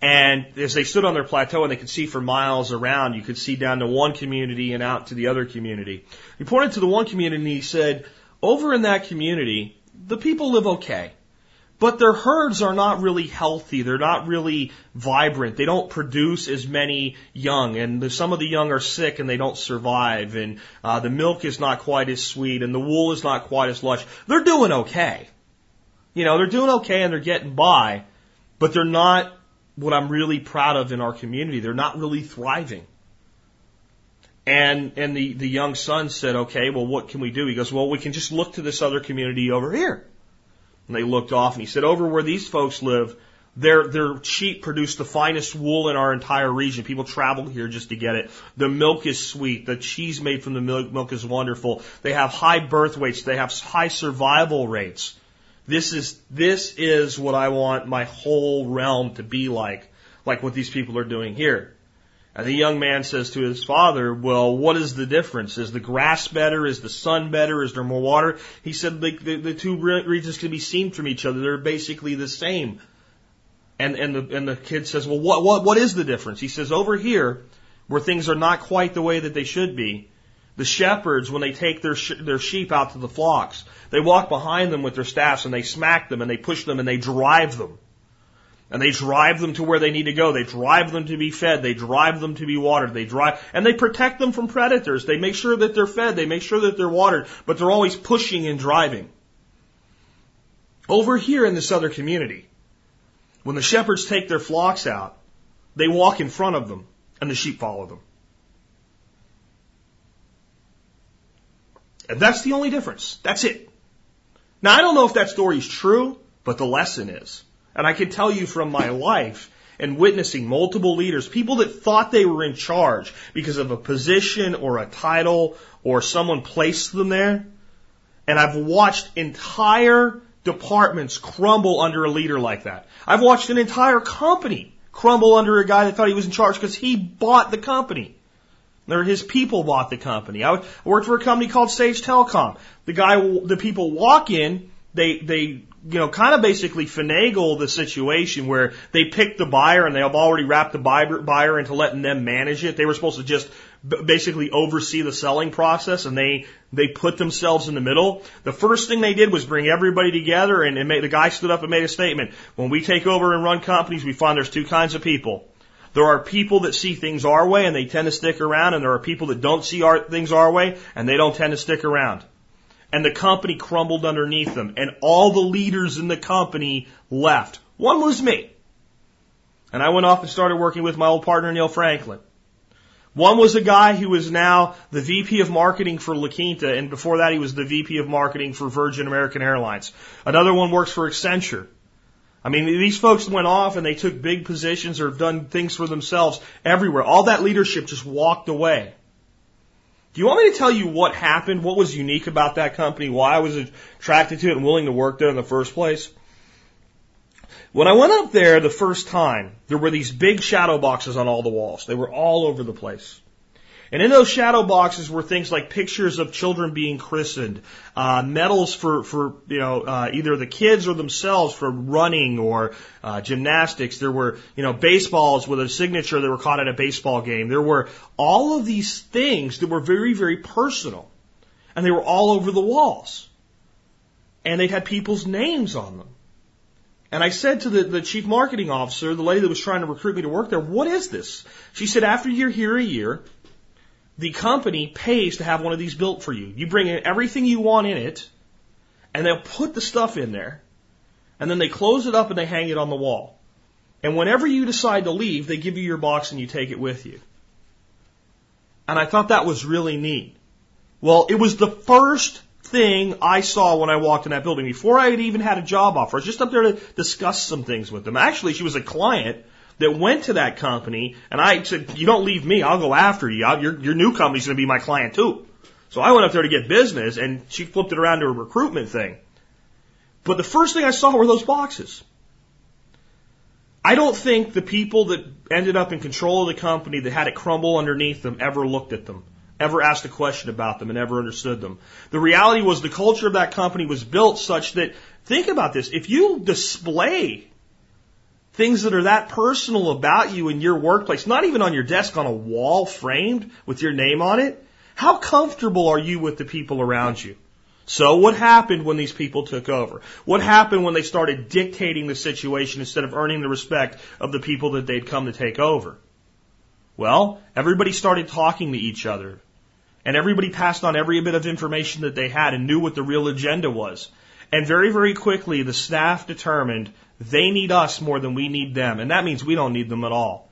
And as they stood on their plateau and they could see for miles around, you could see down to one community and out to the other community. He pointed to the one community and he said, over in that community, the people live okay. But their herds are not really healthy. They're not really vibrant. They don't produce as many young, and the, some of the young are sick and they don't survive. And uh, the milk is not quite as sweet, and the wool is not quite as lush. They're doing okay. You know, they're doing okay and they're getting by, but they're not what I'm really proud of in our community. They're not really thriving. And and the the young son said, "Okay, well, what can we do?" He goes, "Well, we can just look to this other community over here." And they looked off, and he said, "Over where these folks live, their their sheep produce the finest wool in our entire region. People travel here just to get it. The milk is sweet. The cheese made from the milk, milk is wonderful. They have high birth weights. They have high survival rates." This is, this is what I want my whole realm to be like, like what these people are doing here. And the young man says to his father, well, what is the difference? Is the grass better? Is the sun better? Is there more water? He said the, the, the two regions can be seen from each other. They're basically the same. And, and the, and the kid says, well, what, what, what is the difference? He says, over here, where things are not quite the way that they should be, the shepherds, when they take their, sh- their sheep out to the flocks, they walk behind them with their staffs and they smack them and they push them and they drive them. And they drive them to where they need to go. They drive them to be fed. They drive them to be watered. They drive, and they protect them from predators. They make sure that they're fed. They make sure that they're watered, but they're always pushing and driving. Over here in this other community, when the shepherds take their flocks out, they walk in front of them and the sheep follow them. And that's the only difference. That's it. Now, I don't know if that story is true, but the lesson is. And I can tell you from my life and witnessing multiple leaders, people that thought they were in charge because of a position or a title or someone placed them there, And I've watched entire departments crumble under a leader like that. I've watched an entire company crumble under a guy that thought he was in charge because he bought the company. Or his people bought the company. I worked for a company called Sage Telecom. The guy, the people walk in, they, they, you know, kind of basically finagle the situation where they pick the buyer and they have already wrapped the buyer into letting them manage it. They were supposed to just basically oversee the selling process and they they put themselves in the middle. The first thing they did was bring everybody together and, and made, the guy stood up and made a statement. When we take over and run companies, we find there's two kinds of people. There are people that see things our way and they tend to stick around and there are people that don't see our, things our way and they don't tend to stick around. And the company crumbled underneath them and all the leaders in the company left. One was me. And I went off and started working with my old partner Neil Franklin. One was a guy who is now the VP of marketing for La Quinta, and before that he was the VP of marketing for Virgin American Airlines. Another one works for Accenture. I mean, these folks went off and they took big positions or have done things for themselves everywhere. All that leadership just walked away. Do you want me to tell you what happened, what was unique about that company, why I was attracted to it and willing to work there in the first place? When I went up there the first time, there were these big shadow boxes on all the walls. They were all over the place. And in those shadow boxes were things like pictures of children being christened, uh, medals for, for you know, uh, either the kids or themselves for running or uh, gymnastics. There were, you know, baseballs with a signature that were caught at a baseball game. There were all of these things that were very, very personal. And they were all over the walls. And they had people's names on them. And I said to the, the chief marketing officer, the lady that was trying to recruit me to work there, what is this? She said, after you're here a year, the company pays to have one of these built for you. You bring in everything you want in it, and they'll put the stuff in there, and then they close it up and they hang it on the wall. And whenever you decide to leave, they give you your box and you take it with you. And I thought that was really neat. Well, it was the first thing I saw when I walked in that building before I had even had a job offer. I was just up there to discuss some things with them. Actually, she was a client that went to that company and I said, you don't leave me, I'll go after you. I'll, your, your new company's going to be my client too. So I went up there to get business and she flipped it around to a recruitment thing. But the first thing I saw were those boxes. I don't think the people that ended up in control of the company that had it crumble underneath them ever looked at them ever asked a question about them and ever understood them. The reality was the culture of that company was built such that, think about this, if you display things that are that personal about you in your workplace, not even on your desk on a wall framed with your name on it, how comfortable are you with the people around you? So what happened when these people took over? What happened when they started dictating the situation instead of earning the respect of the people that they'd come to take over? Well, everybody started talking to each other. And everybody passed on every bit of information that they had and knew what the real agenda was. And very, very quickly, the staff determined they need us more than we need them. And that means we don't need them at all.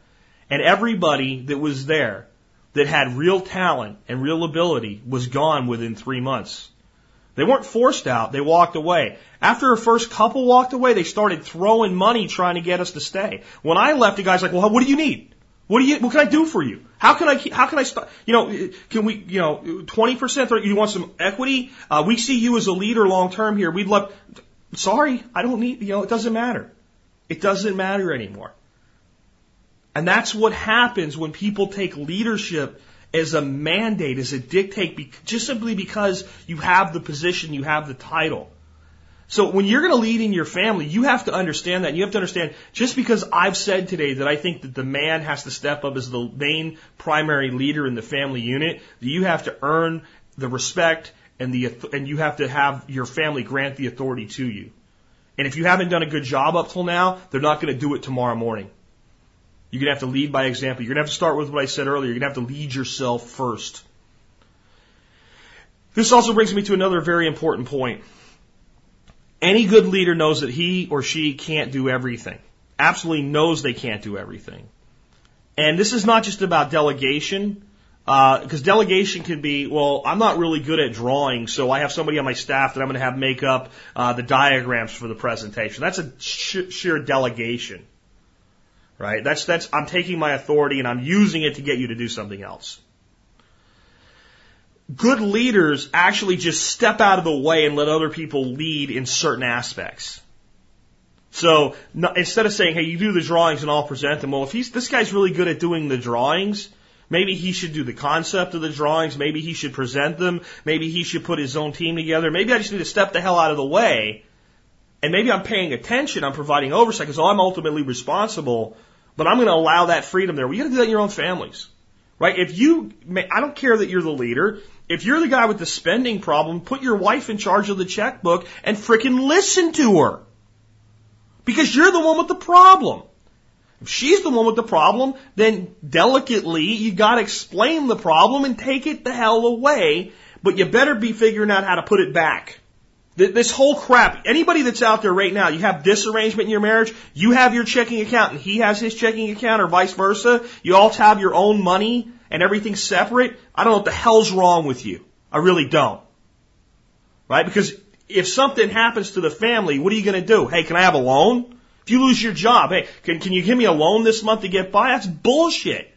And everybody that was there that had real talent and real ability was gone within three months. They weren't forced out, they walked away. After a first couple walked away, they started throwing money trying to get us to stay. When I left, the guy's like, well, what do you need? What do you, what can I do for you? How can I, how can I start, you know, can we, you know, 20%, you want some equity? Uh, we see you as a leader long term here. We'd love, sorry, I don't need, you know, it doesn't matter. It doesn't matter anymore. And that's what happens when people take leadership as a mandate, as a dictate, just simply because you have the position, you have the title. So when you're going to lead in your family, you have to understand that. You have to understand just because I've said today that I think that the man has to step up as the main primary leader in the family unit, that you have to earn the respect and the and you have to have your family grant the authority to you. And if you haven't done a good job up till now, they're not going to do it tomorrow morning. You're going to have to lead by example. You're going to have to start with what I said earlier. You're going to have to lead yourself first. This also brings me to another very important point. Any good leader knows that he or she can't do everything. Absolutely knows they can't do everything. And this is not just about delegation, because uh, delegation can be, well, I'm not really good at drawing, so I have somebody on my staff that I'm going to have make up uh, the diagrams for the presentation. That's a sh- sheer delegation, right? That's that's I'm taking my authority and I'm using it to get you to do something else. Good leaders actually just step out of the way and let other people lead in certain aspects. So no, instead of saying, "Hey, you do the drawings and I'll present them," well, if he's this guy's really good at doing the drawings, maybe he should do the concept of the drawings. Maybe he should present them. Maybe he should put his own team together. Maybe I just need to step the hell out of the way, and maybe I'm paying attention. I'm providing oversight because I'm ultimately responsible. But I'm going to allow that freedom there. Well, you got to do that in your own families, right? If you, I don't care that you're the leader. If you're the guy with the spending problem, put your wife in charge of the checkbook and frickin' listen to her. Because you're the one with the problem. If she's the one with the problem, then delicately you gotta explain the problem and take it the hell away, but you better be figuring out how to put it back. This whole crap, anybody that's out there right now, you have this arrangement in your marriage, you have your checking account and he has his checking account or vice versa, you all have your own money, and everything's separate, I don't know what the hell's wrong with you. I really don't. Right? Because if something happens to the family, what are you going to do? Hey, can I have a loan? If you lose your job, hey, can, can you give me a loan this month to get by? That's bullshit.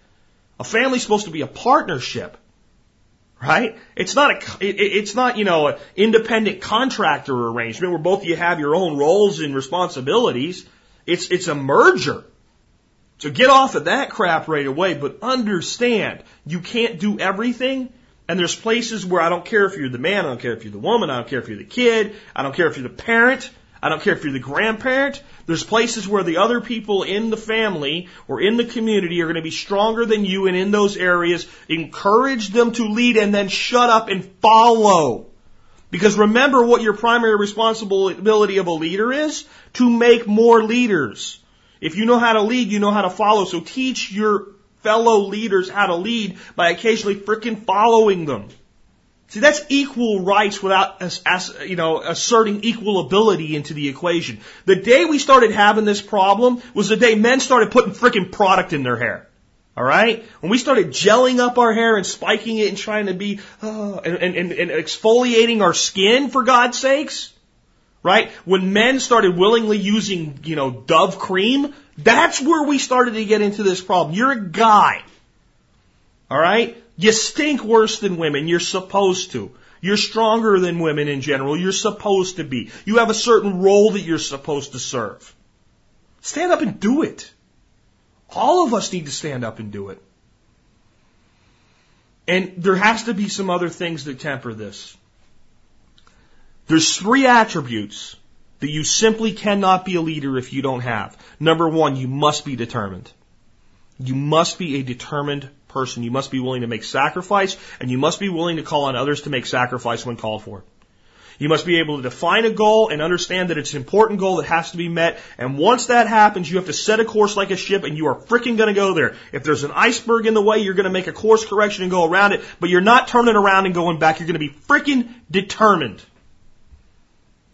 A family's supposed to be a partnership. Right? It's not a, it, it's not, you know, an independent contractor arrangement where both of you have your own roles and responsibilities. It's, it's a merger. So get off of that crap right away, but understand you can't do everything. And there's places where I don't care if you're the man, I don't care if you're the woman, I don't care if you're the kid, I don't care if you're the parent, I don't care if you're the grandparent. There's places where the other people in the family or in the community are going to be stronger than you, and in those areas, encourage them to lead and then shut up and follow. Because remember what your primary responsibility of a leader is? To make more leaders. If you know how to lead, you know how to follow. So teach your fellow leaders how to lead by occasionally frickin' following them. See, that's equal rights without, as you know, asserting equal ability into the equation. The day we started having this problem was the day men started putting frickin' product in their hair. All right? When we started gelling up our hair and spiking it and trying to be, uh, and, and, and exfoliating our skin, for God's sakes, right? When men started willingly using, you know, Dove cream, that's where we started to get into this problem. You're a guy. All right? You stink worse than women. You're supposed to. You're stronger than women in general. You're supposed to be. You have a certain role that you're supposed to serve. Stand up and do it. All of us need to stand up and do it. And there has to be some other things that temper this. There's three attributes that you simply cannot be a leader if you don't have. Number one, you must be determined. You must be a determined person. You must be willing to make sacrifice and you must be willing to call on others to make sacrifice when called for. You must be able to define a goal and understand that it's an important goal that has to be met. And once that happens, you have to set a course like a ship and you are freaking going to go there. If there's an iceberg in the way, you're going to make a course correction and go around it, but you're not turning around and going back. You're going to be freaking determined.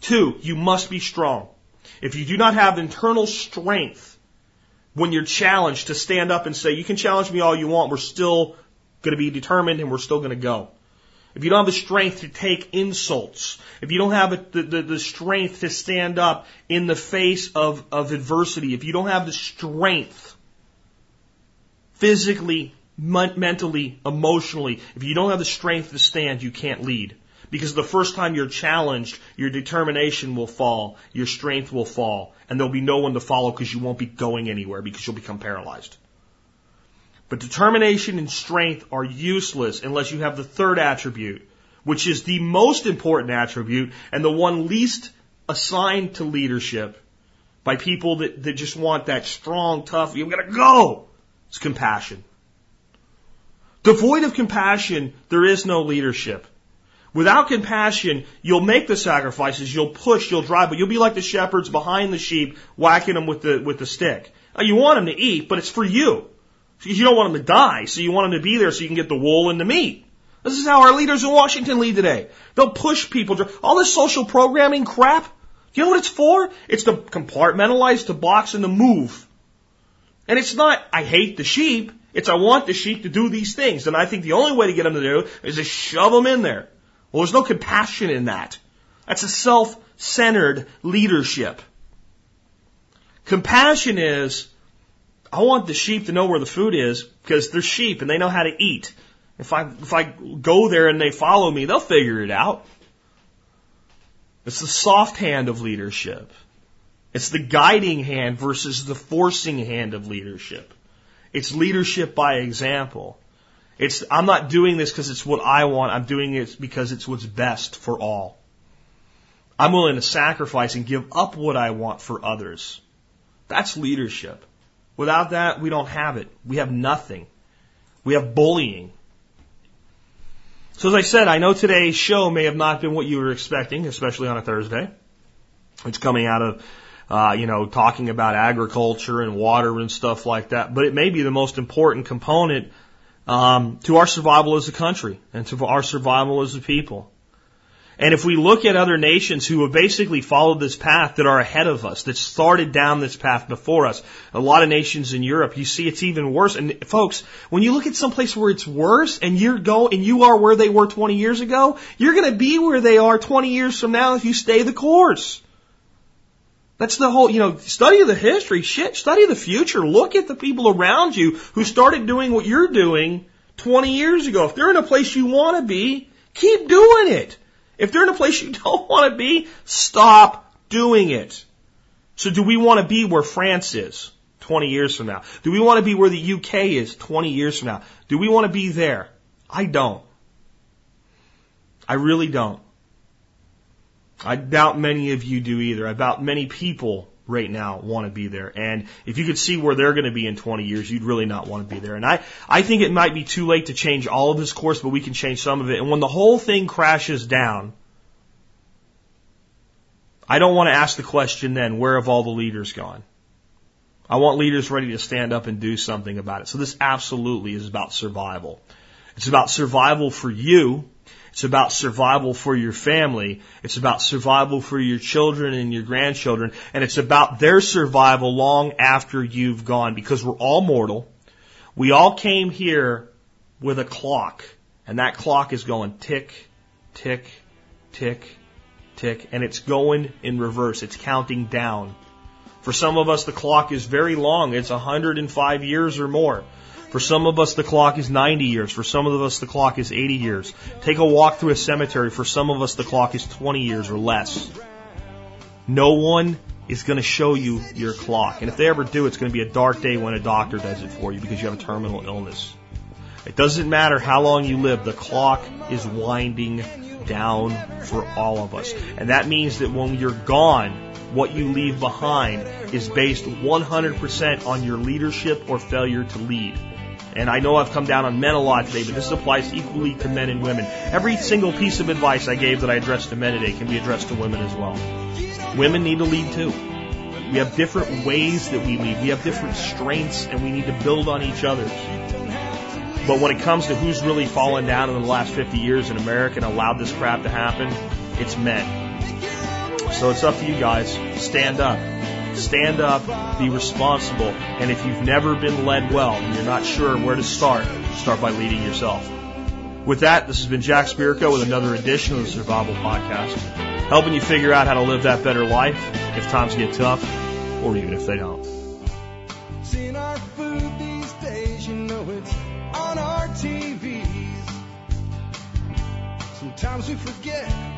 Two, you must be strong. If you do not have internal strength when you're challenged to stand up and say, you can challenge me all you want, we're still going to be determined and we're still going to go. If you don't have the strength to take insults, if you don't have the, the, the strength to stand up in the face of, of adversity, if you don't have the strength physically, mentally, emotionally, if you don't have the strength to stand, you can't lead. Because the first time you're challenged, your determination will fall, your strength will fall, and there'll be no one to follow because you won't be going anywhere because you'll become paralyzed. But determination and strength are useless unless you have the third attribute, which is the most important attribute and the one least assigned to leadership by people that, that just want that strong, tough, you've got to go. It's compassion. Devoid of compassion, there is no leadership. Without compassion, you'll make the sacrifices, you'll push, you'll drive, but you'll be like the shepherds behind the sheep, whacking them with the, with the stick. You want them to eat, but it's for you. You don't want them to die, so you want them to be there so you can get the wool and the meat. This is how our leaders in Washington lead today. They'll push people. All this social programming crap, you know what it's for? It's to compartmentalize, to box, and to move. And it's not, I hate the sheep. It's I want the sheep to do these things. And I think the only way to get them to do is to shove them in there. Well, there's no compassion in that. That's a self-centered leadership. Compassion is, I want the sheep to know where the food is because they're sheep and they know how to eat. If I, if I go there and they follow me, they'll figure it out. It's the soft hand of leadership. It's the guiding hand versus the forcing hand of leadership. It's leadership by example. It's, I'm not doing this because it's what I want. I'm doing it because it's what's best for all. I'm willing to sacrifice and give up what I want for others. That's leadership. Without that, we don't have it. We have nothing. We have bullying. So as I said, I know today's show may have not been what you were expecting, especially on a Thursday. It's coming out of, uh, you know, talking about agriculture and water and stuff like that. But it may be the most important component um, to our survival as a country and to our survival as a people. And if we look at other nations who have basically followed this path that are ahead of us, that started down this path before us, a lot of nations in Europe, you see it's even worse. And folks, when you look at some place where it's worse and you're go and you are where they were 20 years ago, you're going to be where they are 20 years from now if you stay the course. That's the whole, you know, study the history, shit, study the future. Look at the people around you who started doing what you're doing 20 years ago. If they're in a place you want to be, keep doing it. If they're in a place you don't want to be, stop doing it. So do we want to be where France is 20 years from now? Do we want to be where the UK is 20 years from now? Do we want to be there? I don't. I really don't. I doubt many of you do either. I doubt many people right now want to be there. And if you could see where they're going to be in 20 years, you'd really not want to be there. And I, I think it might be too late to change all of this course, but we can change some of it. And when the whole thing crashes down, I don't want to ask the question then, where have all the leaders gone? I want leaders ready to stand up and do something about it. So this absolutely is about survival. It's about survival for you it's about survival for your family. It's about survival for your children and your grandchildren. And it's about their survival long after you've gone because we're all mortal. We all came here with a clock and that clock is going tick, tick, tick, tick, and it's going in reverse. It's counting down. For some of us, the clock is very long. It's 105 years or more. For some of us, the clock is 90 years. For some of us, the clock is 80 years. Take a walk through a cemetery. For some of us, the clock is 20 years or less. No one is going to show you your clock. And if they ever do, it's going to be a dark day when a doctor does it for you because you have a terminal illness. It doesn't matter how long you live, the clock is winding down for all of us. And that means that when you're gone, what you leave behind is based 100% on your leadership or failure to lead. And I know I've come down on men a lot today, but this applies equally to men and women. Every single piece of advice I gave that I addressed to men today can be addressed to women as well. Women need to lead too. We have different ways that we lead. We have different strengths and we need to build on each other. But when it comes to who's really fallen down in the last 50 years in America and allowed this crap to happen, it's men. So it's up to you guys. Stand up. Stand up, be responsible, and if you've never been led well and you're not sure where to start, start by leading yourself. With that, this has been Jack Spirko with another edition of the Survival Podcast, helping you figure out how to live that better life if times get tough, or even if they don't. Seeing our food these days, you know it's on our TVs. Sometimes we forget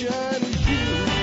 Ocean you.